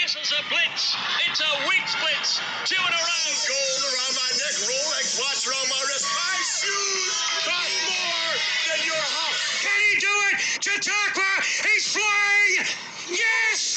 This is a blitz. It's a weak blitz. Two in a row. Gold around my neck, Rolex watch around my wrist. My shoes cost more than your house. Can he do it? Chautauqua, he's flying! Yes!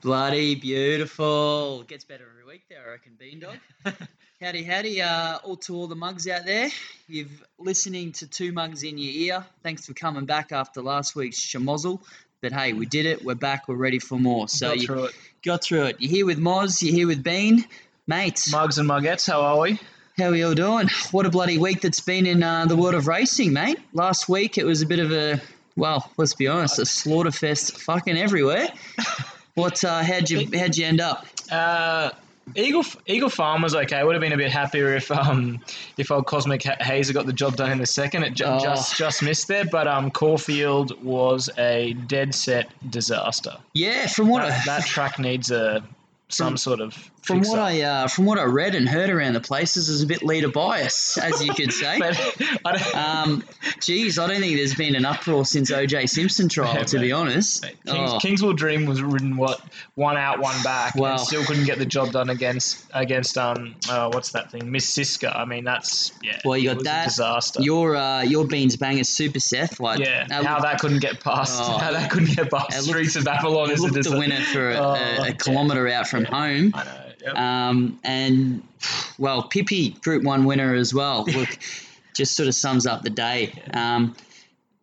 Bloody beautiful. Gets better every week there, I reckon, Bean Dog. howdy, howdy, uh, all to all the mugs out there. You've listening to two mugs in your ear. Thanks for coming back after last week's schmozzle. But hey, we did it. We're back. We're ready for more. So Got you through it. got through it. You're here with Moz. You're here with Bean. Mates, Mugs and Muggets, how are we? how are you all doing? What a bloody week that's been in uh, the world of racing, mate. Last week it was a bit of a, well, let's be honest, a slaughter fest fucking everywhere. What, uh, how'd you, how'd you end up? Uh, Eagle Eagle Farm was okay. Would have been a bit happier if um if old Cosmic Ha- Hazer got the job done in the second. It ju- Oh. just just missed there. But um Caulfield was a dead set disaster. Yeah, from what That, I, that track needs a some From- sort of from what. I, uh, from what I read and heard around the places, is a bit leader bias, as you could say. But I don't, Um, geez, I don't think there's been an uproar since OJ Simpson trial, Yeah, to be mate. honest. Kings, Oh, Kingswood Dream was ridden what one out, one back, Wow. and still couldn't get the job done against against um uh, what's that thing Miss Siska. I mean that's yeah. Well, you got that. A disaster. your uh, your beans bangers super Seth, like yeah, that how looked- that couldn't get past, Oh. how that couldn't get past looked- Streets of Babylon it is a the winner for a, Oh, a, a yeah. kilometre out from home. I know. Yep. Um, and well, Pippi Group One winner as well. Look, just sort of sums up the day. Um,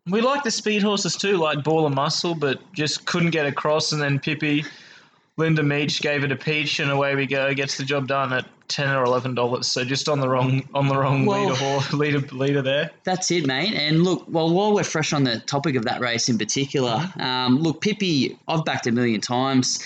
we like the speed horses too, like Ball of Muscle, but just couldn't get across. And then Pippi, Linda Meech gave it a peach, and away we go. Gets the job done at ten or eleven dollars. So just on the wrong on the wrong Well- leader horse, leader leader there. That's it, mate. And look, well, while we're fresh on the topic of that race in particular, um, look, Pippi, I've backed a million times.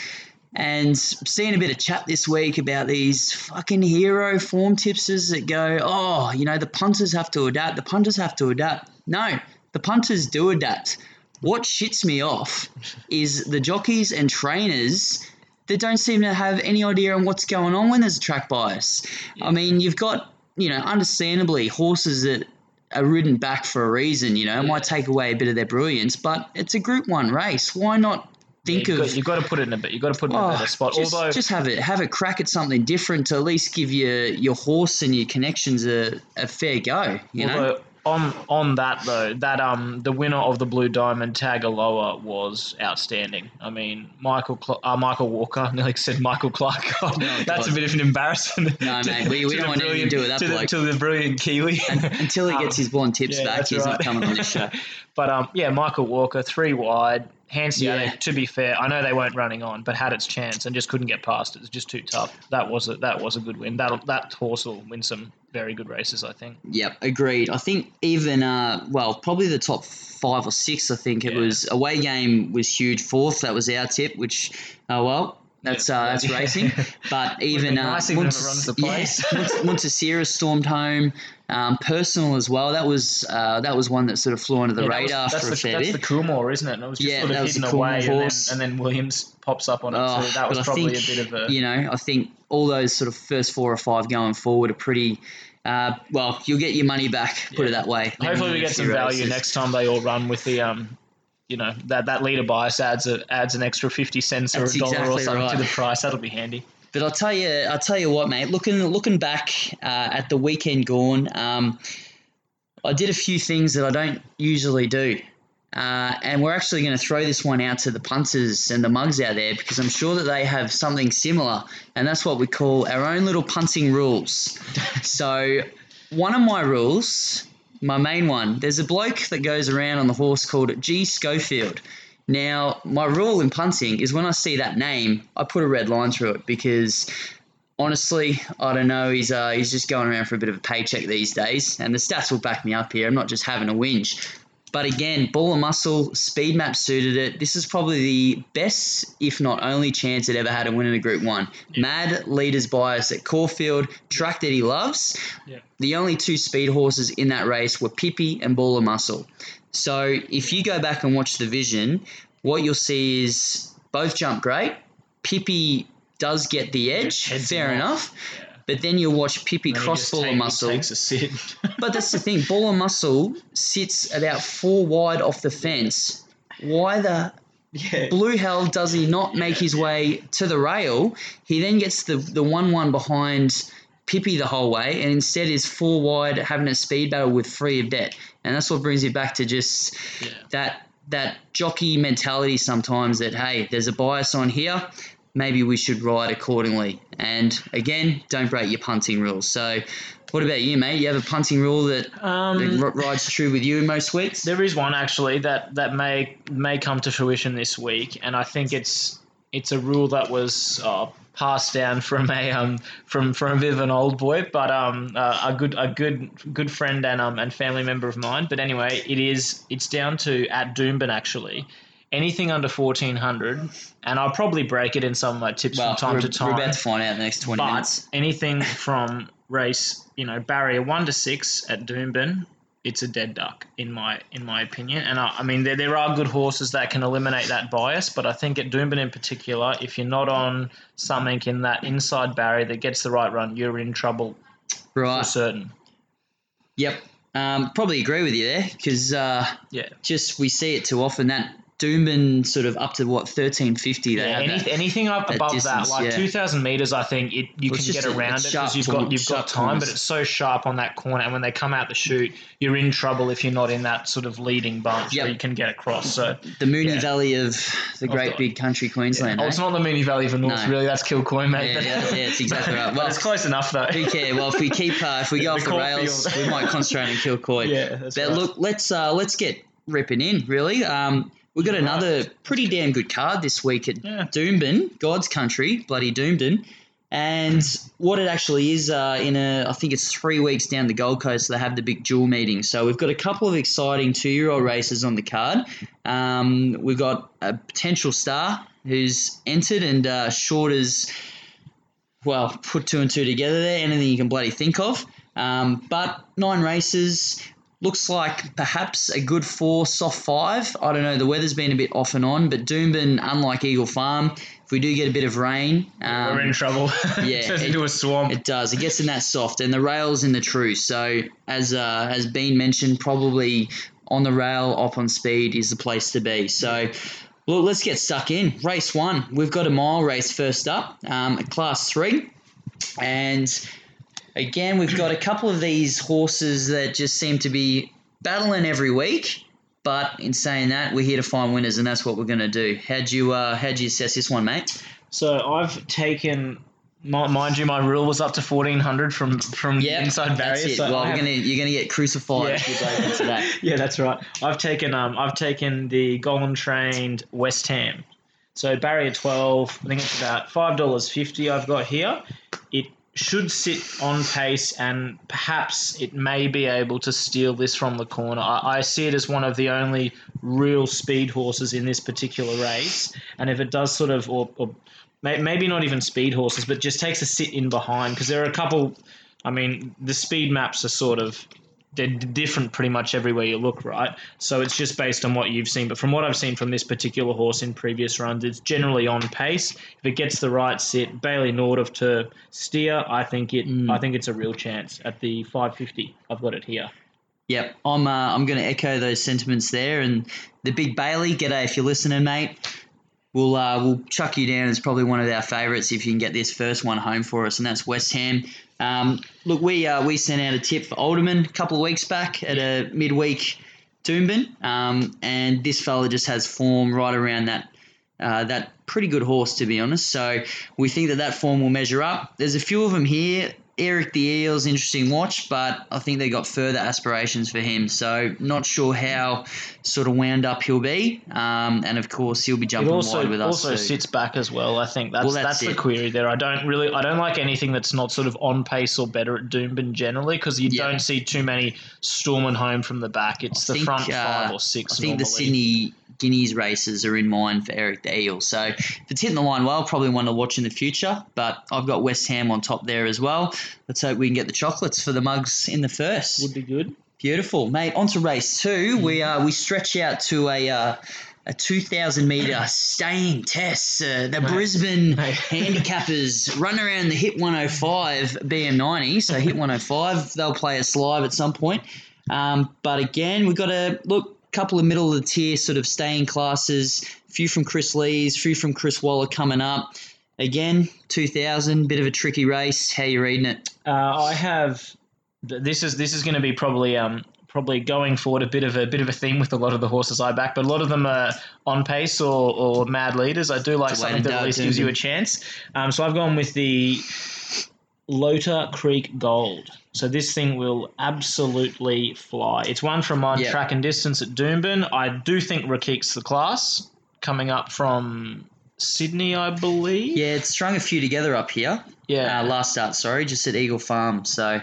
And seeing a bit of chat this week about these fucking hero form tipsters that go, oh, you know, the punters have to adapt. The punters have to adapt. No, the punters do adapt. What shits me off is the jockeys and trainers that don't seem to have any idea on what's going on when there's a track bias. I mean, you've got, you know, understandably horses that are ridden back for a reason, you know, it might take away a bit of their brilliance, but it's a group one race. Why not think you've, of got, you've got to put it in a bit. You've got to put it in a Oh, better spot. Just, Although just have it have a crack at something different to at least give your your horse and your connections a, a fair go. You know, Although on on that though, that um the winner of the Blue Diamond Tagaloa was outstanding. I mean, Michael Cl- uh, Michael Walker, nearly said Michael Clark. That's God. a bit of an embarrassment. No, mate, we- we to don't want anything to do with that to the, bloke. to the brilliant Kiwi. And- until he gets Um, his blonde tips yeah, back, he's not coming on this show. but um, yeah, Michael Walker, three wide. Hansiatic, Yeah. to be fair, I know they weren't running on, but had its chance and just couldn't get past it. It was just too tough. That was a, that was a good win. That that horse will win some very good races, I think. Yep, agreed. I think even uh, well, probably the top five or six. I think it Yeah. was away game was huge. Fourth, that was our tip. Which, oh well, that's uh, that's racing. But even uh, nice if Montes- runs the yeah, place. Montes- Montesira stormed home. Um, personal as well. That was uh, that was one that sort of flew under the Yeah, was- radar that's for a the, fair that's bit. the Coolmore, isn't it? And it was just Yeah, sort of hidden away, and then, and then Williams pops up on it. Oh, so that was probably think, a bit of a. you know, I think all those sort of first four or five going forward are pretty. Uh, well, you'll get your money back. Put it that way. hopefully, we get some few value next time they all run with the um. You know that that leader bias adds a, adds an extra fifty cents or That's a dollar or something right. to the price. That'll be handy. But I'll tell you, I'll tell you what, mate. Looking looking back uh, at the weekend gone, um, I did a few things that I don't usually do, uh, and we're actually going to throw this one out to the punters and the mugs out there because I'm sure that they have something similar, and that's what we call our own little punting rules. so, one of my rules, my main one, there's a bloke that goes around on the horse called G Schofield. Now, my rule in punting is when I see that name, I put a red line through it because honestly, I don't know. He's uh, he's just going around for a bit of a paycheck these days, and the stats will back me up here. I'm not just having a whinge. But again, ball of muscle, speed map suited it. This is probably the best, if not only, chance it ever had to win in a Group One. Mad leaders bias at Caulfield, track that he loves. Yeah. The only two speed horses in that race were Pippi and Ball of Muscle. So if you go back and watch the vision, what you'll see is both jump great. Pippi does get the edge, fair enough. But then you'll watch Pippi cross just ball take- muscle. takes a sit. But that's the thing. Ball of muscle sits about four wide off the fence. Why the Yeah. Blue hell does he not make his way to the rail? He then gets the the one one behind Pippi the whole way, and instead is four wide having a speed battle with Free of Debt, and that's what brings you back to just Yeah. that that jockey mentality sometimes that hey, there's a bias on here. Maybe we should ride accordingly. And again, don't break your punting rules. So, what about you, mate? You have a punting rule that, Um, that r- rides true with you in most weeks? There is one actually that that may may come to fruition this week, and I think it's it's a rule that was uh, passed down from a um from from a bit of an old boy, but um uh, a good a good good friend and um and family member of mine. But anyway, it is it's down to at Doomben actually. Anything under fourteen hundred, and I'll probably break it in some of my tips Well, from time we're, to time. we're about to find out in the next 20 But minutes. anything from race, you know, barrier one to six at Doomben, it's a dead duck in my in my opinion. And I, I mean, there, there are good horses that can eliminate that bias, but I think at Doomben in particular, if you're not on something in that inside barrier that gets the right run, you're in trouble Right. for certain. Yep. Um, probably agree with you there because uh, Yeah. just we see it too often. That Doomben sort of up to what 1350 they Yeah, any, that. anything up that above distance, that, like yeah. two thousand meters, I think it you Well, can get around it because you've corner- got you've got time, corners. but it's so sharp on that corner, and when they come out the chute, you're in trouble if you're not in that sort of leading bunch Yep. where you can get across. So the Moonee Yeah. Valley of the great the- big country Queensland. Oh, eh? it's not the Moonee Valley of the North, No. really. That's Kilcoy, mate. Yeah, yeah, yeah, it's exactly right. Well, it's close enough, though. Who care? Well, if we keep uh, if we go The off the rails, we might concentrate on Kilcoy. Yeah, but right. look, let's uh, let's get ripping in. Really, um, we've got another pretty damn good card this week at Yeah. Doomben, God's country, bloody Doomben. And what it actually is, uh, in a, I think it's three weeks down the Gold Coast, they have the big Jewel meeting. So we've got a couple of exciting two-year-old races on the card. Um, we've got a potential star who's entered, and uh, Short is well, put two and two together there, anything you can bloody think of. Um, but nine races looks like perhaps a good four, soft five. I don't know. The weather's been a bit off and on, but Doomben, unlike Eagle Farm, if we do get a bit of rain, um, We're in trouble. yeah, it turns it- into a swamp. it does. It gets in that soft, and the rails in the true. So, as uh, has been mentioned, probably on the rail, up on speed is the place to be. So, well, let's get stuck in. Race one. We've got a mile race first up, um, class three, and again, we've got a couple of these horses that just seem to be battling every week. But in saying that, we're here to find winners, and that's what we're going to do. How'd you uh, how'd you assess this one, mate? So I've taken, mind you, my rule was up to fourteen hundred from from Yeah, inside barrier. That's it. So well, have- gonna you're gonna get crucified if you break into that. yeah, that's right. I've taken um I've taken the Gollan Trained West Ham. So barrier twelve, I think it's about five dollars fifty. I've got here. It should sit on pace, and perhaps it may be able to steal this from the corner. I, I see it as one of the only real speed horses in this particular race, and if it does sort of or, or may- maybe not even speed horses, but just takes a sit in behind because there are a couple. I mean, the speed maps are sort of they're different pretty much everywhere you look, right? So it's just based on what you've seen. But from what I've seen from this particular horse in previous runs, it's generally on pace. If it gets the right sit, Baylee Nothdurft to steer, I think it. Mm. I think it's a real chance at the 550. I've got it here. Yep, I'm uh, I'm going to echo those sentiments there. And the big Baylee, g'day if you're listening, mate. We'll uh, we'll chuck you down as probably one of our favourites if you can get this first one home for us, and that's West Ham. Um, look, we uh, we sent out a tip for Alderman a couple of weeks back at a midweek Doomben, um, and this fella just has form right around that uh, that pretty good horse, to be honest. So we think that that form will measure up. There's a few of them here. Eric the Eels, interesting watch, but I think they got further aspirations for him. So not sure how sort of wound up he'll be. Um, and of course, he'll be It jumping also wide with us. also too. sits back as well. I think that's Well, that's, that's the query there. I don't really I don't like anything that's not sort of on pace or better at Doomben generally because you Yeah. don't see too many storming home from the back. It's I the think, front uh, five or six. I think the. Sydney Guineas races are in mind for Eric the Eel. So if it's hitting the line well, probably one to watch in the future. But I've got West Ham on top there as well. Let's hope we can get the chocolates for the mugs in the first. would be good. Beautiful, mate. On to race two. We uh, we stretch out to a uh, a two thousand meter staying test. Uh, the Brisbane Mate. handicappers run around the Hit 105 BM90. So Hit 105, they'll play us live at some point. Um, but again, we've got a look. couple of middle of the tier sort of staying classes. A few from Kris Lees, a few from Chris Waller coming up. Again, 2000, bit of a tricky race. How you reading it? Uh, I have. This is this is going to be probably um probably going forward a bit of a bit of a theme with a lot of the horses I back, but a lot of them are on pace or, or mad leaders. I do like something that at least gives you a chance. Um, so I've gone with the Lota Creek Gold. So this thing will absolutely fly. It's one from on Yeah. track and distance at Doomben. I do think Rakik's the class coming up from Sydney, I believe. Yeah, it's strung a few together up here. Yeah. Uh, last start, sorry, just at Eagle Farm. So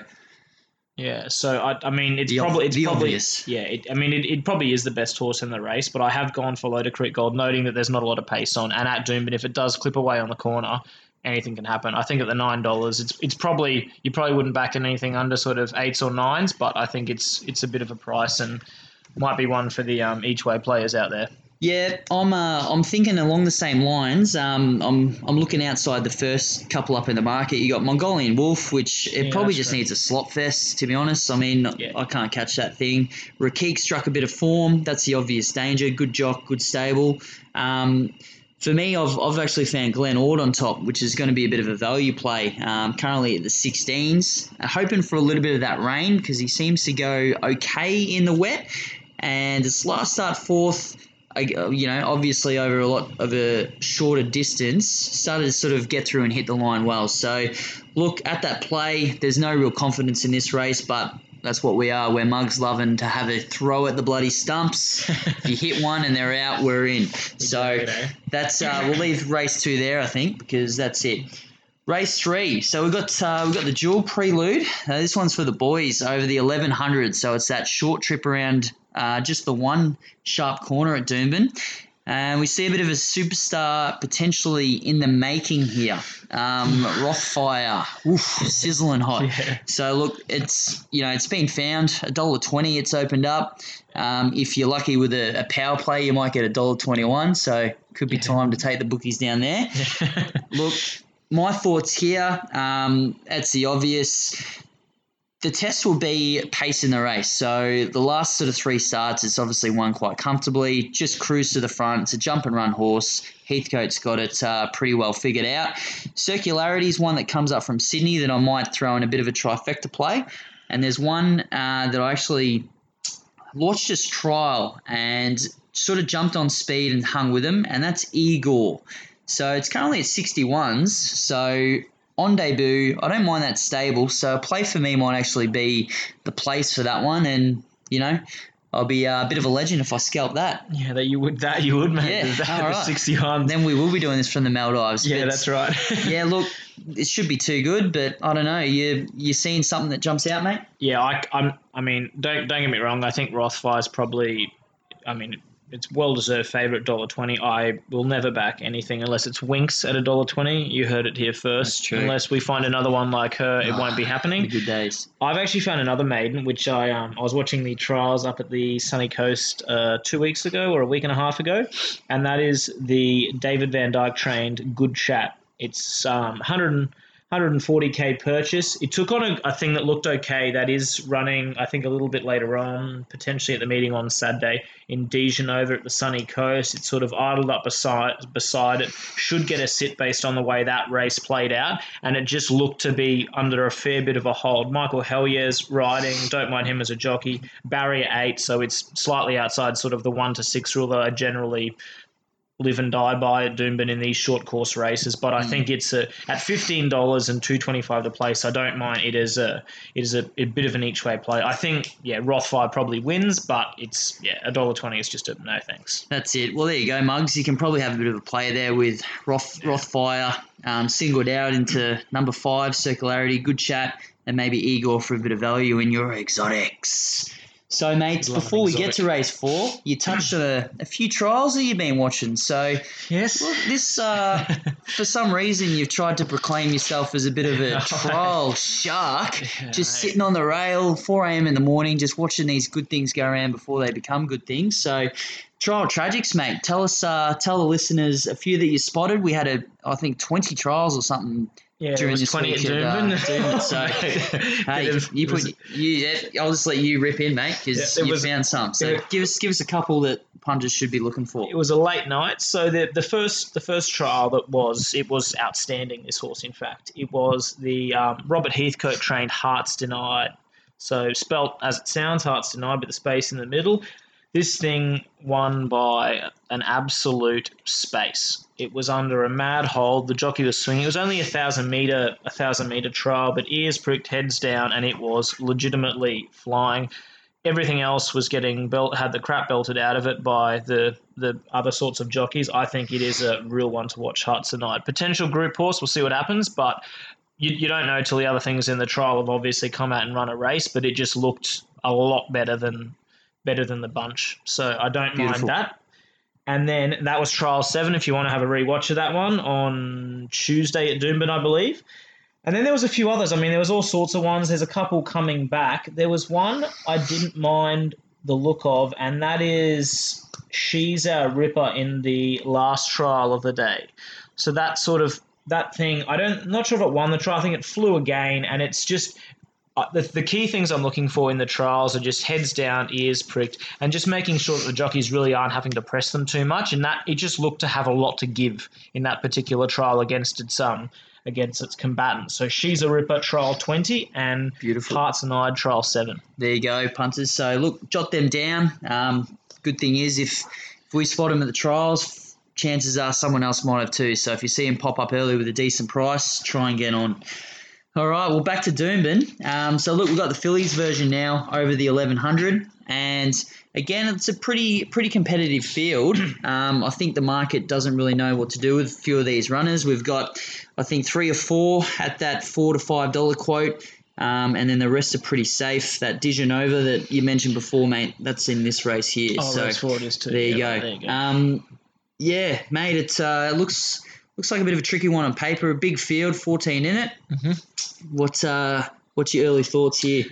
Yeah, so I, I mean, it's The probably it's probably obvious. yeah. It, I mean, it, it probably is the best horse in the race, but I have gone for Loda Creek Gold, noting that there's not a lot of pace on, and at Doom. Doomben, if it does clip away on the corner, anything can happen. I think at the nine dollars, it's it's probably you probably wouldn't back in anything under sort of eights or nines, but I think it's it's a bit of a price and might be one for the um, each way players out there. Yeah, I'm. Uh, I'm thinking along the same lines. Um, I'm. I'm looking outside the first couple up in the market. You got Mongolian Wolf, which it Yeah, probably just needs a slot fest. To be honest, I mean, Yeah. I can't catch that thing. Rakik struck a bit of form. That's the obvious danger. Good jock, good stable. Um, for me, I've, I've actually found Glen Ord on top, which is going to be a bit of a value play. Um, currently at the 16s, uh, hoping for a little bit of that rain because he seems to go okay in the wet. And its last start fourth, you know, obviously over a lot of a shorter distance, started to sort of get through and hit the line well. So, look at that play. There's no real confidence in this race, but that's what we are. We're mugs loving to have a throw at the bloody stumps. if you hit one and they're out, we're in. So that's uh, we'll leave race two there, I think, because that's it. Race three. So we've got uh, we've got the Jewel prelude. Uh, this one's for the boys over the 1100. So it's that short trip around uh, just the one sharp corner at Doomben. And we see a bit of a superstar potentially in the making here. Um, Rothfire, oof, sizzling hot. Yeah. So look, it's you know it's been found a dollar twenty. It's opened up. Um, if you're lucky with a, a power play, you might get a dollar twenty one. So could be time to take the bookies down there. Look, my thoughts here. Um, it's the obvious. The test will be pace in the race. So the last sort of three starts, it's obviously won quite comfortably. Just cruise to the front. It's a jump and run horse. Heathcote's got it uh, pretty well figured out. Circularity is one that comes up from Sydney that I might throw in a bit of a trifecta play. And there's one uh, that I actually launched this trial and sort of jumped on speed and hung with him, and that's Igor. So it's currently at 61s. So on debut, I don't mind that stable. So a play for me might actually be the place for that one, and you know, I'll be uh, a bit of a legend if I scalp that. yeah, that you would that you would man. Yeah, that all right. sixty on. Then we will be doing this from the Maldives. Yeah, that's right. yeah, look, it should be too good, but I don't know. You you seeing something that jumps out, mate? Yeah, I, I'm. I mean, don't don't get me wrong. I think Rothfire's probably. I mean, it's well deserved favorite dollar twenty. I will never back anything unless it's Winx at a dollar twenty. You heard it here first. Unless we find another one like her, it won't be happening. good days. I've actually found another maiden, which I um, I was watching the trials up at the sunny coast uh, two weeks ago or a week and a half ago, and that is the David Vandyke trained Good Chat. It's um, 100 140k purchase. It took on a, a thing that looked okay. That is running, I think, a little bit later on, potentially at the meeting on Saturday in Dijon over at the sunny coast. It sort of idled up beside beside it. Should get a sit based on the way that race played out, and it just looked to be under a fair bit of a hold. Michael Hellyer's riding. Don't mind him as a jockey. Barrier eight, so it's slightly outside sort of the one to six rule that I generally live and die by at Doomben in these short course races. But I think it's a, at fifteen dollars and two twenty five the place. I don't mind it as a it is a, a bit of an each way play. I think yeah, Rothfire probably wins, but it's yeah a dollar twenty is just a no thanks. That's it. Well, there you go, Mugs. You can probably have a bit of a play there with Roth, Rothfire um, singled out into number five, Circularity, good chat, and maybe Igor for a bit of value in your exotics. So, mates, before we get to race four, you touched on a, a few trials that you've been watching. So, Yes. Look, this, uh, for some reason, you've tried to proclaim yourself as a bit of a trial shark, Yeah, just mate. sitting on the rail, 4 a.m. in the morning, just watching these good things go around before they become good things. So, trial tragics, mate. Tell us, uh, tell the listeners a few that you spotted. We had a, I think, 20 trials or something Yeah, during it was this 20 week at at, uh, so, Hey, of- you put you. yeah, I'll just let you rip in, mate, because Yeah, you was- found some. So it- give us give us a couple that punters should be looking for. It was a late night, so the the first the first trial that was it was outstanding. This horse, in fact, it was the um, Robert Heathcote trained Hearts Denied. So spelt as it sounds, Hearts Denied, but the space in the middle. This thing won by an absolute space. It was under a mad hold. The jockey was swinging. It was only a thousand meter a thousand meter trial, but ears pricked, heads down, and it was legitimately flying everything else was getting belt had the crap belted out of it by the the other sorts of jockeys. I think it is a real one to watch Hearts tonight. Potential group horse, we'll see what happens, but you, you don't know till the other things in the trial have obviously come out and run a race, but it just looked a lot better than better than the bunch. So I don't Beautiful. mind that. And then that was trial seven. If you want to have a rewatch of that one on Tuesday at Doomben, I believe. And then there was a few others. I mean, there was all sorts of ones. There's a couple coming back. There was one I didn't mind the look of, and that is she's our ripper in the last trial of the day. So that sort of that thing, I don't not sure if it won the trial. I think it flew again, and it's just uh, the, the key things I'm looking for in the trials are just heads down, ears pricked, and just making sure that the jockeys really aren't having to press them too much. And that it just looked to have a lot to give in that particular trial against its um against its combatants. So she's a ripper trial 20 and Beautiful. Hearts and Eyed trial 7. There you go, punters. So look, jot them down. Um, good thing is if if we spot them at the trials, chances are someone else might have too. So if you see him pop up early with a decent price, try and get on. All right, well back to Doomben. Um, so look, we've got the fillies version now over the 1100, and again, it's a pretty pretty competitive field. Um, I think the market doesn't really know what to do with a few of these runners. We've got, I think, three or four at that four to five dollar quote. Um, and then the rest are pretty safe. That Dijonova that you mentioned before, mate, that's in this race here. Oh, so race four it is too. there you Yeah, go. There you go. Um, yeah, mate, it uh, looks looks like a bit of a tricky one on paper. A big field, fourteen in it. Mm-hmm. What uh, what's your early thoughts here?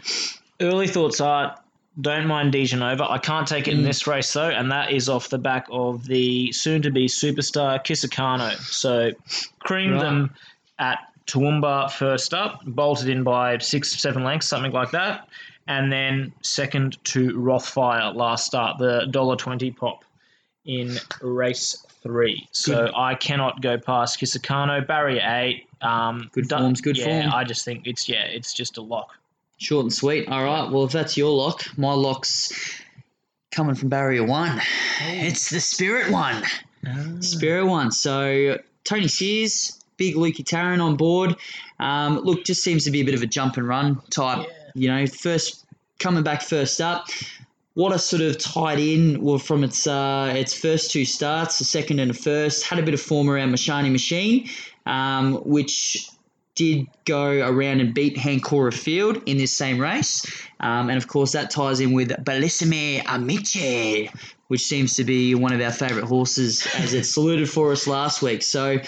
Early thoughts are don't mind Dijonova. I can't take it in this race though, and that is off the back of the soon to be superstar Kisakano. So creamed Right. them at Toowoomba first up, bolted in by six, seven lengths, something like that. And then second to Rothfire last start, the dollar twenty pop in race three. So I cannot go past Kisakano, barrier eight. Um, Good form's good yeah, form. I just think it's yeah, it's just a lock. Short and sweet. All right. Well, if that's your lock, my lock's coming from barrier one. It's the spirit one. Spirit one. So Tony Sears, big Lukey Tarrant on board. Um, look, just seems to be a bit of a jump and run type. You know, first coming back first up. What I sort of tied in well from its uh, its first two starts, the second and the first, had a bit of form around Mashani Machine, um, which did go around and beat Hancora Field in this same race. Um, and of course, that ties in with Bellissime Amici, which seems to be one of our favourite horses as it saluted for us last week. So,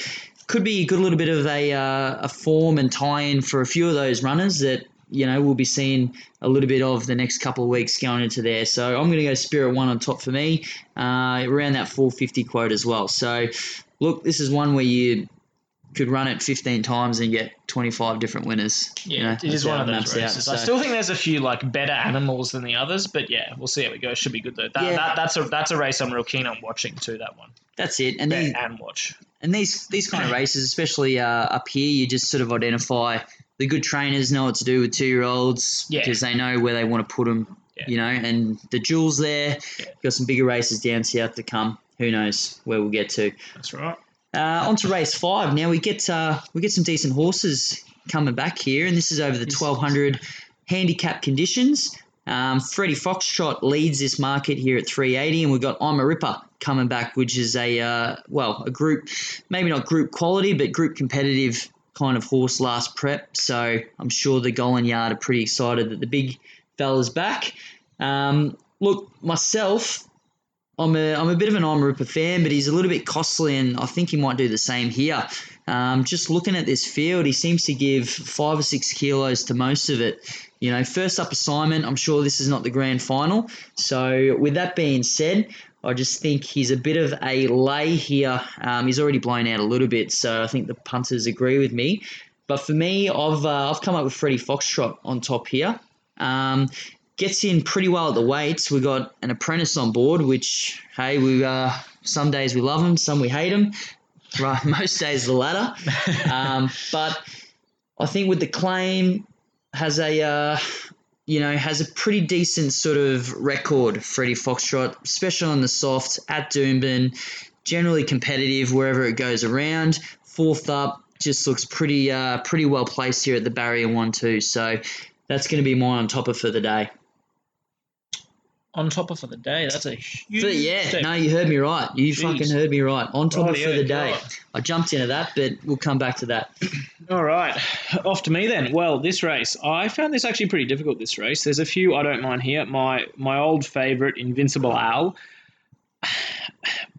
could be a good little bit of a, uh, a form and tie in for a few of those runners that. You know, we'll be seeing a little bit of the next couple of weeks going into there. So I'm going to go Spirit One on top for me, uh, around that 450 quote as well. So, look, this is one where you could run it 15 times and get 25 different winners. Yeah, You know, it is one of those maps out. races. I still think there's a few like better animals than the others, but yeah, we'll see how it goes. Should be good though. That, Yeah. that, that's a that's a race I'm real keen on watching too. That one, That's it. And these, and watch. and these these kind of races, especially uh, up here, you just sort of identify the good trainers know what to do with two year olds Yeah. because they know where they want to put them. Yeah. You know, and the jewels there. Yeah. Got some bigger races down south to come. Who knows where we'll get to? That's right. Uh, on to race five. Now we get uh, we get some decent horses coming back here, and this is over the twelve hundred handicap conditions. Um, Freddie Foxtrot leads this market here at 380, and we've got I'm a Ripper coming back, which is a uh, well a group, maybe not group quality, but group competitive kind of horse last prep. So I'm sure the Gollan Yard are pretty excited that the big fella's back. Um, look, myself, I'm a, I'm a bit of an I'm a Ripper fan, but he's a little bit costly, and I think he might do the same here. Um, just looking at this field, he seems to give five or six kilos to most of it. You know, first up assignment, I'm sure this is not the grand final. So, with that being said, I just think he's a bit of a lay here. Um, he's already blown out a little bit, so I think the punters agree with me. but for me, I've uh, I've come up with Freddie Foxtrot on top here. Um, gets in pretty well at the weights. We got an apprentice on board, which hey, we uh, some days we love him, some we hate him. Right, most days the latter. Um, but I think with the claim has a uh, you know has a pretty decent sort of record. Freddie Foxtrot, especially on the soft at Doomben, generally competitive wherever it goes around. Fourth up, just looks pretty uh, pretty well placed here at the barrier one too. So that's going to be mine on topper for the day. On topper for the day. That's a huge. But yeah, step. no, you heard me right. You Jeez. fucking heard me right. On topper for Rightio, the day. I jumped into that, but we'll come back to that. All right, off to me then. Well, this race, I found this actually pretty difficult. This race, there's a few I don't mind here. My my old favourite, Invincible Al.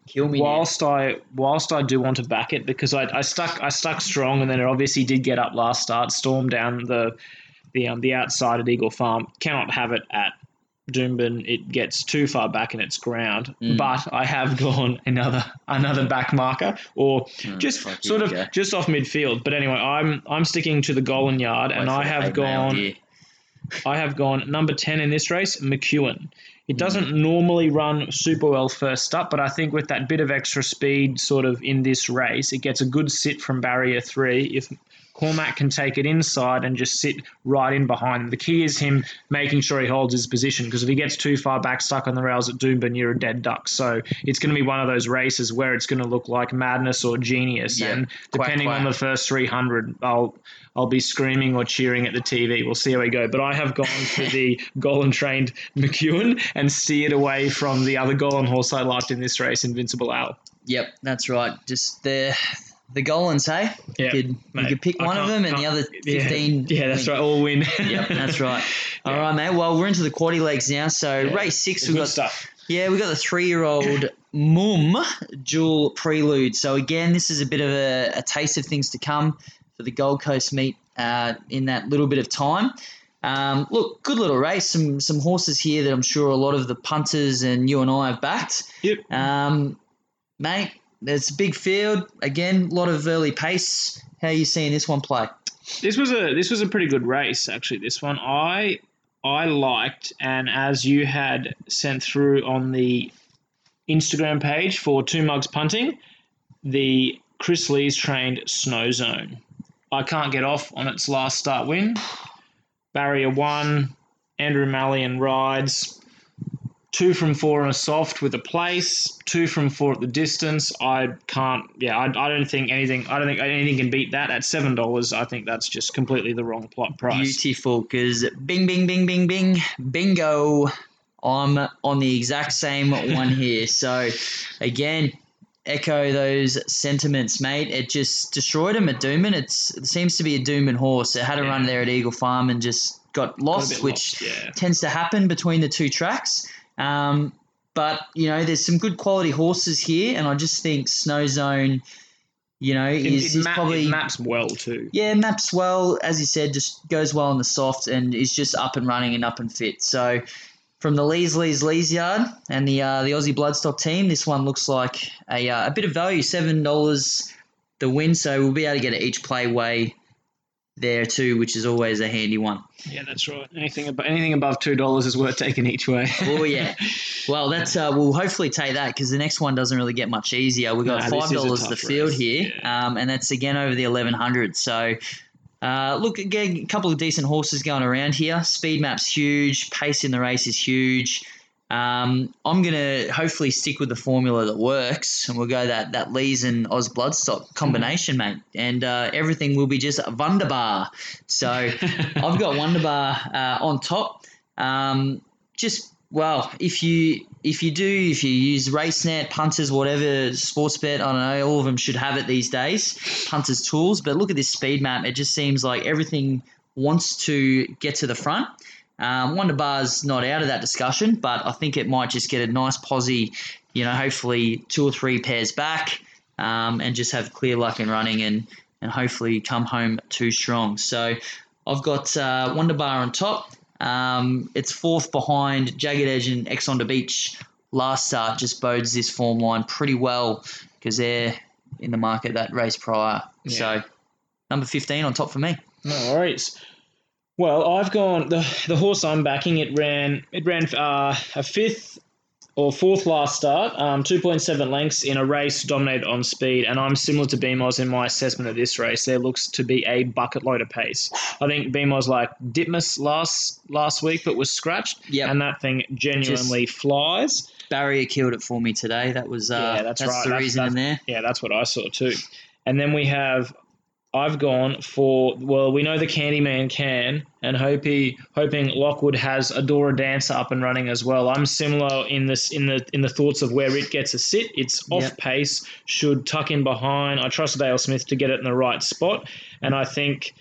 Kill me. now. Whilst I whilst I do want to back it because I, I stuck I stuck strong and then it obviously did get up last start, stormed down the the um, the outside at Eagle Farm. Cannot have it at Doomben. It gets too far back in its ground. Mm. But I have gone another another back marker or Oh, just sort of okay. just off midfield. But anyway, I'm I'm sticking to the Gollan yard Wait and I have gone. I have gone number 10 in this race, McEwen. It Hmm. doesn't normally run super well first up, but I think with that bit of extra speed sort of in this race, it gets a good sit from barrier three. If Cormac can take it inside and just sit right in behind him. The key is him making sure he holds his position because if he gets too far back, stuck on the rails at Doomben, you're a dead duck. So it's going to be one of those races where it's going to look like madness or genius. Yeah. And depending on the first 300, I'll I'll be screaming or cheering at the TV. We'll see how we go. But I have gone for the Gollan trained McEwen and steered away from the other Gollan horse I liked in this race, Invincible Al. Yep, that's right. Just the the Gollans, hey? Yeah, you could, you could pick I one of them and the other 15. Yeah, that's win. right. All win. Yep, that's right. All right, mate. Well, we're into the quaddy legs now. So Yeah. race six, Good we got stuff. yeah, we've got the three-year-old Mum Jewel Prelude. So again, this is a bit of a, a taste of things to come for the Gold Coast meet uh, in that little bit of time. Um, look, good little race. Some some horses here that I'm sure a lot of the punters and you and I have backed. Yep. Um, mate, there's a big field. Again, a lot of early pace. How are you seeing this one play? This was a this was a pretty good race actually. This one I I liked, and as you had sent through on the Instagram page for Two Mugs Punting, the Kris Lees trained Snow Zone. I can't get off on its last start win. Barrier one, Andrew Mallyon rides. Two from four on a soft with a place. Two from four at the distance. I can't. Yeah, I, I don't think anything. I don't think anything can beat that at seven dollars. I think that's just completely the wrong plot price. Beautiful, because bing, bing, bing, bing, bing, bingo. I'm on the exact same one here. So, again, echo those sentiments, mate. It just destroyed him at Doomben. It's, it seems to be a Doomben horse. It had a Yeah. run there at Eagle Farm and just got Got lost, which lost, yeah. tends to happen between the two tracks. Um, but you know, there's some good quality horses here, and I just think Snow Zone, you know, It, is, it is map- probably it maps well too. yeah, maps well, as you said, just goes well in the soft and is just up and running and up and fit. So from the Lees Lees Lees yard and the uh, the Aussie Bloodstock team, this one looks like a, uh, a bit of value, seven dollars the win. So we'll be able to get it each play way there too, which is always a handy one. Yeah, that's right. Anything above anything above two dollars is worth taking each way. Oh yeah. Well, that's uh, we'll hopefully take that because the next one doesn't really get much easier. We've got this five dollars the field race. here, Yeah. um, and that's again over the eleven hundred. So. Uh, look, again, a couple of decent horses going around here. Speed map's huge. Pace in the race is huge. Um, I'm gonna hopefully stick with the formula that works, and we'll go that that Lees and Oz Bloodstock combination, mate. And uh, everything will be just wunderbar. So I've got Wonderbar uh, on top. Um, just well, if you if you do, if you use RaceNet, punters, whatever, sports bet, I don't know, all of them should have it these days. Punters tools, but look at this speed map. It just seems like everything wants to get to the front. Um, Wonder Bar's not out of that discussion, but I think it might just get a nice posse, you know, hopefully two or three pairs back, um, and just have clear luck in running and and hopefully come home too strong. So I've got uh, Wonder Bar on top. Um, it's fourth behind Jagged Edge and Ex on the Beach. Last start just bodes this form line pretty well because they're in the market that race prior. Yeah. So number 15 on top for me. No worries. Well, I've gone the the horse I'm backing. It ran it ran uh, a fifth or fourth last start, um, two point seven lengths in a race dominated on speed, and I'm similar to BMOS in my assessment of this race. There looks to be a bucket load of pace. I think BMOS like Ditmas last last week, but was scratched, Yep. and that thing genuinely flies. Barrier killed it for me today. That was uh, Yeah, that's that's, right. the That's- reason in there. Yeah, that's what I saw too. And then we have, I've gone for well, we know the Candyman can, and hoping hoping Lockwood has Adora Dancer up and running as well. I'm similar in this in the in the thoughts of where it gets a sit. It's off Yep. pace, should tuck in behind. I trust Dale Smith to get it in the right spot, and I think.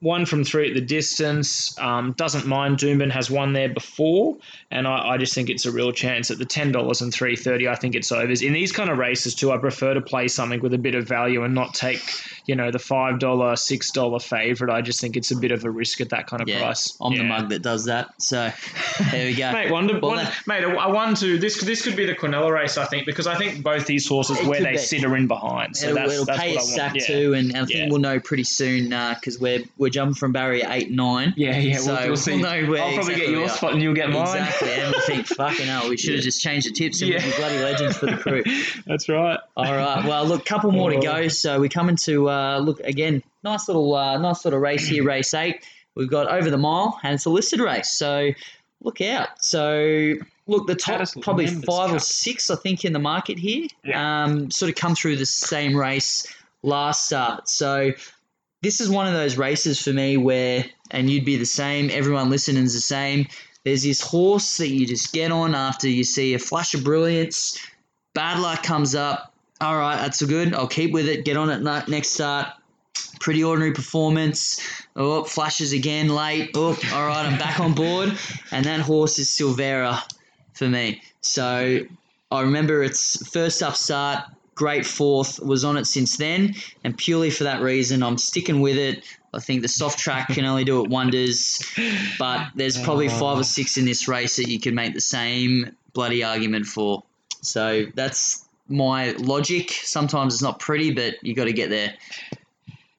One from three at the distance. Um, doesn't mind. Doomben has won there before, and I, I just think it's a real chance at the ten dollars and three thirty. I think it's overs in these kind of races too. I prefer to play something with a bit of value and not take you know the five dollar, six dollar favorite. I just think it's a bit of a risk at that kind of Yeah, price. I'm the mug that does that. So there we go. Mate, one, to, Well, one that- mate, a, a one two. This this could be the Quinella race, I think, because I think both these horses It where they be. sit are in behind. So it'll, that's, it'll that's pay what a I want. sack yeah. too, and I think Yeah. we'll know pretty soon because we're we're jumping from barrier eight nine. Yeah, yeah. So we'll, we'll see. we'll know where I'll probably exactly get your spot and you'll get mine. Exactly, and we think, fucking hell, we should have just changed the tips and Yeah. we'd be bloody legends for the crew. That's right. All right. Well, look, couple more to go. So we come into uh, look again. Nice little, uh, nice little race here, race eight. We've got over the mile, and it's a listed race. So look out. So look, the top probably five or six, I think, in the market here. Yeah. Um, sort of come through the same race last start. So this is one of those races for me where, and you'd be the same. Everyone listening's the same. There's this horse that you just get on after you see a flash of brilliance. Bad luck comes up. All right, that's good. I'll keep with it. Get on it ne- next start. Pretty ordinary performance. Oh, flashes again late. Oh, all right, I'm back on board. And that horse is Silvera for me. So I remember its first up start, great fourth, was on it since then. And purely for that reason, I'm sticking with it. I think the soft track can only do it wonders. But there's probably five or six in this race that you could make the same bloody argument for. So that's my logic. Sometimes it's not pretty, but you got to get there.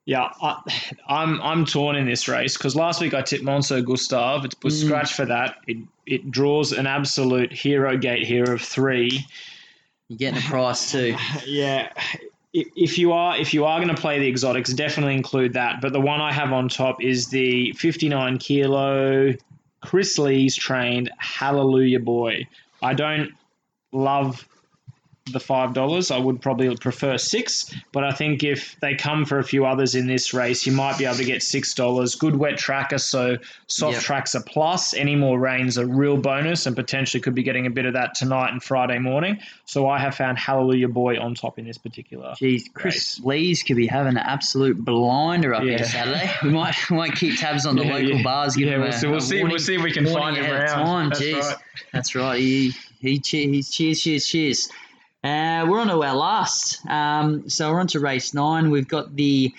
Yeah, I, I'm I'm torn in this race because last week I tipped Monso Gustav. It was Mm. scratched for that. It it draws an absolute hero gate here of three. You're getting a price too. Yeah. If if you are if you are going to play the exotics, definitely include that. But the one I have on top is the 59 kilo Kris Lees trained Hallelujah Boy. I don't love the five dollars. I would probably prefer six, but I think if they come for a few others in this race, you might be able to get six dollars. Good wet tracker, so soft Yep. tracks a plus. Any more rain's a real bonus, and potentially could be getting a bit of that tonight and Friday morning. So I have found Hallelujah Boy on top in this particular. Jeez, Kris Lees could be having an absolute blinder up Yeah. here Saturday. We might we might keep tabs on the Yeah, local yeah. bars. Give Yeah, we'll a- see- we'll a see- we'll see if we can find him around. Time. That's Jeez. right. That's right. He he che- he's cheers cheers cheers. Uh, we're on to our last. Um, so we're on to race nine. We've got the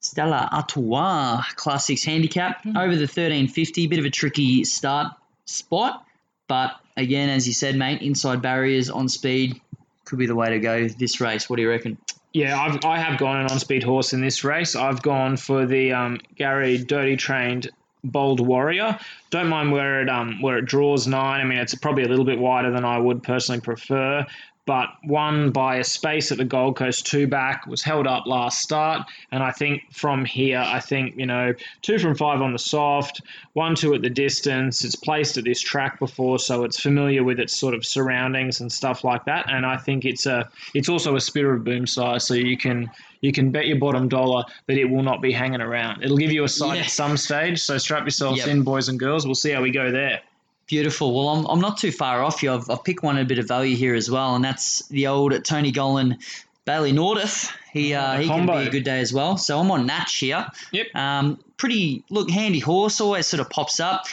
Stella Artois Class Six Handicap Hmm. over the thirteen fifty. Bit of a tricky start spot, but again, as you said, mate, inside barriers on speed could be the way to go this race. What do you reckon? Yeah, I've, I have gone an on-speed horse in this race. I've gone for the um, Gary Dirty Trained Bold Warrior. Don't mind where it um where it draws nine. I mean, it's probably a little bit wider than I would personally prefer. But won by a space at the Gold Coast two back was held up last start, and I think from here, I think you know two from five on the soft, one two at the distance. It's placed at this track before, so it's familiar with its sort of surroundings and stuff like that. And I think it's a it's also a Spirit of Boom size, so you can you can bet your bottom dollar that it will not be hanging around. It'll give you a sight Yeah. at some stage, so strap yourselves Yep. in, boys and girls. We'll see how we go there. Beautiful. Well, I'm, I'm not too far off you. I've, I've picked one a bit of value here as well, and that's the old Tony Gollan Baylee Nothdurft. He uh, the he can be a good day as well. So I'm on Natch here. Yep. Um, pretty look handy horse. Always sort of pops up.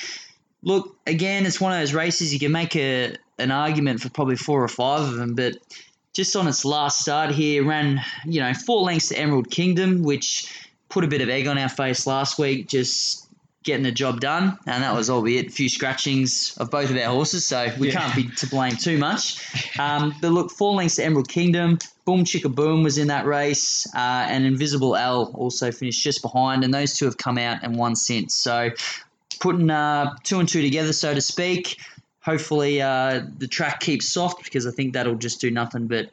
Look again, it's one of those races you can make a an argument for probably four or five of them, but just on its last start here, ran you know four lengths to Emerald Kingdom, which put a bit of egg on our face last week. Just getting the job done, and that was all albeit a few scratchings of both of our horses, so we Yeah. can't be to blame too much. Um, but look, four lengths to Emerald Kingdom. Boom Chicka Boom was in that race, uh, and Invincible Al also finished just behind, and those two have come out and won since. So putting uh, two and two together, so to speak. Hopefully, uh, the track keeps soft because I think that'll just do nothing but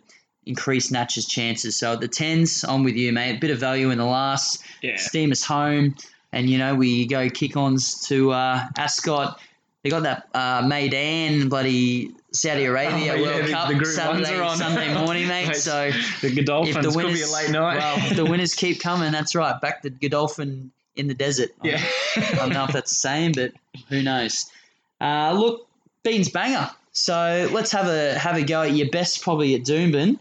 increase Natch's chances. So at the tens, I'm with you, mate. A bit of value in the last. Yeah. Steam us home, and you know we go kick-ons to uh, Ascot. They got that uh, Meydan bloody Saudi Arabia Oh, yeah, World the- Cup the Saturday, on. Sunday morning, mate. Mate, so The Godolphins if the could winners, be a late night. well, the winners keep coming, that's right. Back to Godolphin in the desert. yeah. I don't know if that's the same, but who knows? Uh, look, Beans banger. So let's have a have a go at your best, probably at Doomben,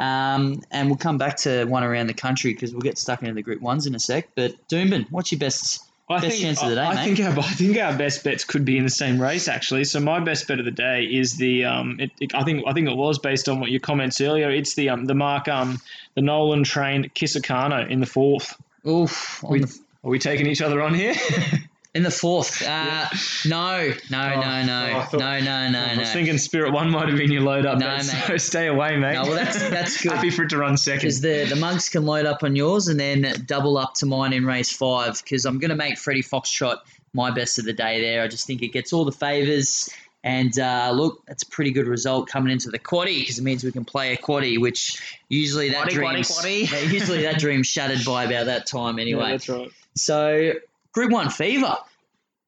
um, and we'll come back to one around the country because we'll get stuck into the Group Ones in a sec. But Doomben, what's your best? I Best think, chance of the day, I, I mate. think our I think our best bets could be in the same race actually. So my best bet of the day is the um. It, it- I think I think it was based on what your comments earlier. It's the um the Mark um the Nolan trained Kisakano in the fourth. Oof, We, the, are we taking each other on here? in the fourth. Uh, No, no, Oh, no, no, oh, no, no, no, I no. was thinking Spirit One might have been your load up. No, mate. So stay away, mate. No, well, that's- that's good. Happy for it to run second. Because the, the monks can load up on yours and then double up to mine in race five. Because I'm going to make Freddie Foxtrot my best of the day there. I just think it gets all the favours. And uh, look, that's a pretty good result coming into the quaddy because it means we can play a quaddy, which usually that dream usually that dream's shattered by about that time Yeah, anyway. that's right. so Group One fever.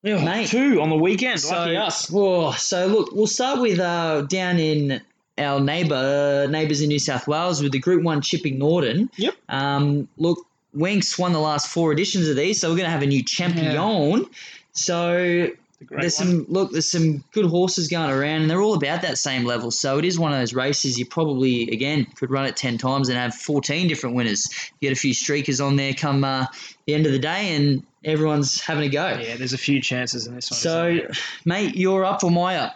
Yeah, Mate. two on the weekend. So, Lucky us. oh, so look, we'll start with uh, down in our neighbour neighbours in New South Wales with the Group One Chipping Norton. Yep. Um, look, Winx won the last four editions of these, so we're going to have a new champion. So The great there's one. some look, there's some good horses going around, and they're all about that same level. So it is one of those races you probably again could run it ten times and have fourteen different winners. You get a few streakers on there come uh, the end of the day, and everyone's having a go. Yeah, there's a few chances in this one. So, mate, you're up or my up?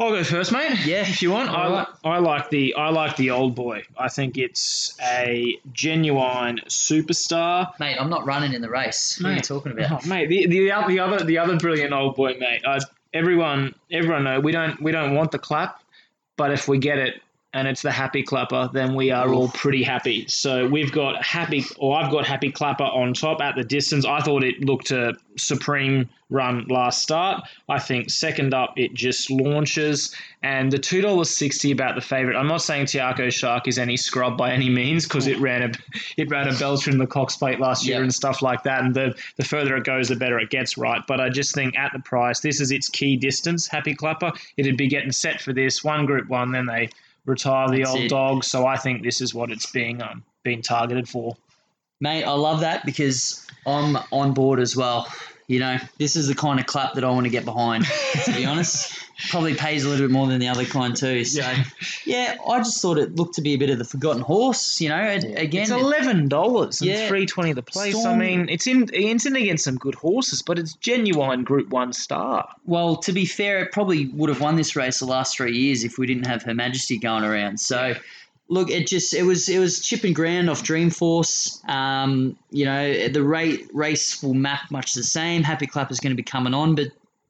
I'll go first, mate. Yeah. if you want. I. I like the I like the old boy. I think it's a genuine superstar. Mate, I'm not running in the race. What are you Mate. talking about? Oh, mate, the, the the other the other brilliant old boy, mate. Uh, everyone everyone know we don't we don't want the clap, but if we get it and it's the happy clapper, then we are all pretty happy. So we've got happy, or I've got happy clapper on top at the distance. I thought it looked a supreme run last start. I think second up it just launches, and the two dollars sixty about the favorite. I'm not saying Te Akau Shark is any scrub by any means because it ran a it ran a belter in the Cox Plate last year Yeah. and stuff like that. And the the further it goes, the better it gets, right? But I just think at the price, this is its key distance. Happy Clapper, it'd be getting set for this one Group One, then they retire the That's old it. dog. So I think this is what it's being um being targeted for. Mate, I love that because I'm on board as well. You know, this is the kind of clap that I want to get behind, to be honest. Probably pays a little bit more than the other kind too. So, Yeah. yeah, I just thought it looked to be a bit of the forgotten horse. You know, and again, It's eleven dollars and Yeah. three twenty the place. I mean, it's in it's in against some good horses, but it's genuine Group One star. well, to be fair, it probably would have won this race the last three years if we didn't have Her Majesty going around. So, look, it just it was it was chip and ground off Dreamforce. Um, you know, the rate race will map much the same. Happy Clapper is going to be coming on, but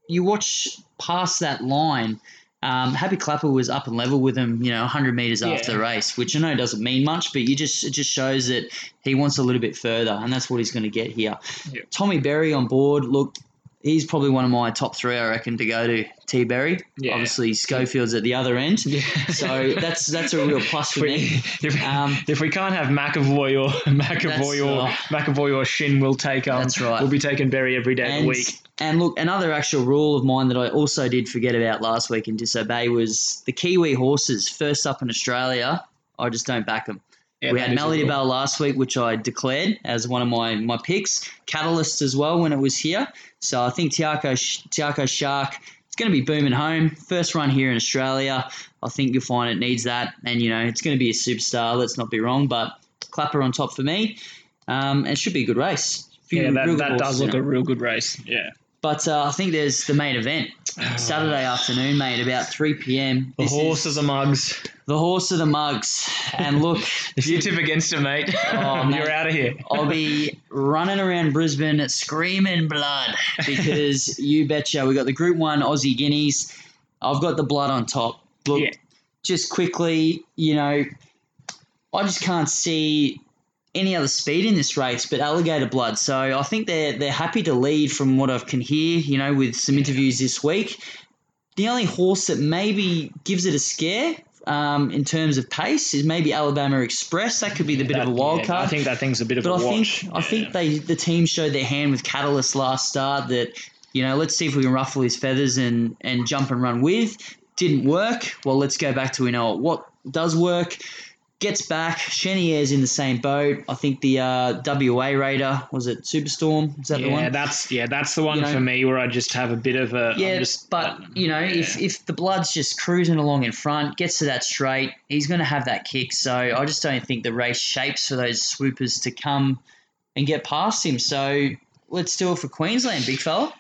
you watch past that line. Um, Happy Clapper was up and level with him, you know, 100 meters after the race, which I know doesn't mean much, but you just it just shows that he wants a little bit further, and that's what he's going to get here. Yeah. Tommy Berry on board. Look, he's probably one of my top three, I reckon, to go to. T Berry. Yeah. Obviously, Schofield's at the other end, so that's that's a real plus for me. if, Um, if we can't have McEvoy or McEvoy or oh. McEvoy or Shinn, we'll take um, That's right. We'll be taking Berry every day of the week. and look, another actual rule of mine that I also did forget about last week and disobey was the Kiwi horses first up in Australia. I just don't back them. Yeah, we had Melody. Belle last week, which I declared as one of my, my picks. Catalyst as well when it was here. So I think Te Akau, Tiago Shark it's going to be booming home. First run here in Australia. I think you'll find it needs that. And, you know, it's going to be a superstar. Let's not be wrong. But Clapper on top for me. Um, it should be a good race. Yeah, that, that does look a real good race. Yeah. But uh, I think there's the main event Saturday afternoon, mate, about 3 p.m. The This is horses are mugs. the horse of the mugs. And look, If you tip against it, mate, Oh, mate. you're out of here. I'll be running around Brisbane screaming blood because you betcha we got the Group One Aussie Guineas. I've got the blood on top. Look, Yeah. just quickly, you know, I just can't see any other speed in this race but alligator blood. So I think they're they're happy to lead from what I can hear, you know, with some interviews this week. The only horse that maybe gives it a scare um, in terms of pace is maybe Alabama Express. That could be the bit of a wild yeah, card. I think that thing's a bit of But a I watch. think I think they the team showed their hand with Catalyst last start that you know let's see if we can ruffle his feathers and and jump and run with. Didn't work. Well, let's go back to we know what does work. Gets back. Chenier's in the same boat. I think the uh, WA Raider was it Superstorm? Is that the one? yeah, that's yeah, that's the one You know- for me where I just have a bit of a. Yeah, just, but you know, if, if the blood's just cruising along in front, gets to that straight, he's going to have that kick. So I just don't think the race shapes for those swoopers to come and get past him. So let's do it for Queensland, big fella.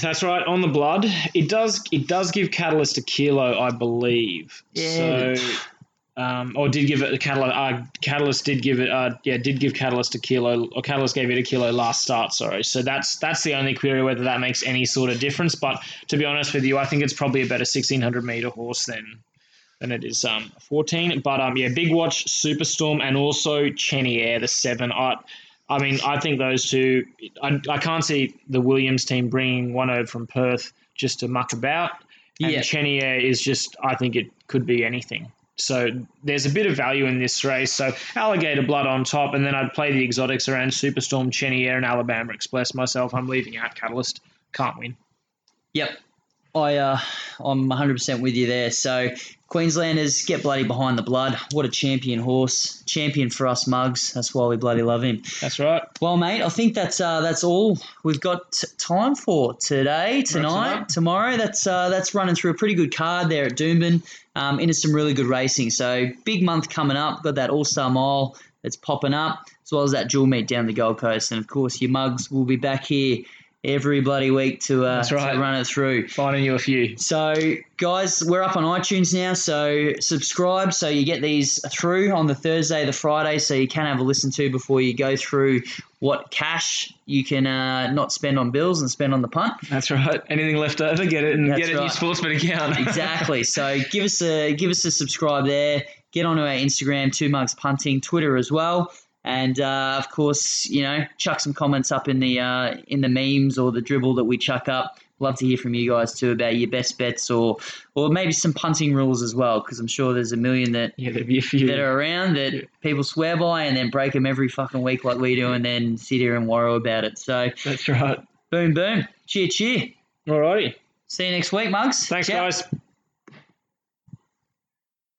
That's right. On the blood, it does it does give Catalyst a kilo, I believe. Yeah. So, um, or did give it a Catalyst? Uh, Catalyst did give it. Uh, yeah, did give Catalyst a kilo, or Catalyst gave it a kilo last start. Sorry. So that's that's the only query whether that makes any sort of difference. But to be honest with you, I think it's probably a better sixteen hundred meter horse than than it is um 14. But um yeah, Big Watch, Superstorm, and also Chenier, the seven. I I mean, I think those two. I, I can't see the Williams team bringing one over from Perth just to muck about. And Yeah. Chenier is just. I think it could be anything. So there's a bit of value in this race. So Alligator Blood on top, and then I'd play the exotics around Superstorm, Chenier, and Alabama Express myself. I'm leaving out Catalyst. Can't win. Yep. I, uh, I'm 100% with you there. So, Queenslanders get bloody behind the blood. What a champion horse. Champion for us mugs. That's why we bloody love him. That's right. Well, mate, I think that's uh, that's all we've got t- time for today, tonight, tomorrow. That's uh, that's running through a pretty good card there at Doomben, um, into some really good racing. So big month coming up. Got that All Star Mile that's popping up, as well as that dual meet down the Gold Coast, and of course your mugs will be back here every bloody week to, uh, right. to run it through. Finding you a few. So, guys, we're up on iTunes now. So, subscribe so you get these through on the Thursday, the Friday, so you can have a listen to before you go through what cash you can uh, not spend on bills and spend on the punt. That's right. Anything left over, get it and That's get it in your sportsman account. Exactly. so, give us a give us a subscribe there. Get onto our Instagram, Two Mugs Punting, Twitter as well. And uh, of course, you know, chuck some comments up in the uh, in the memes or the dribble that we chuck up. Love to hear from you guys too about your best bets or or maybe some punting rules as well, because I'm sure there's a million that yeah, a few. that are around that Yeah. people swear by and then break them every fucking week like we do, and then sit here and worry about it. So That's right. boom, boom, cheer, cheer. Alrighty. See you next week, mugs. Thanks, Ciao. guys.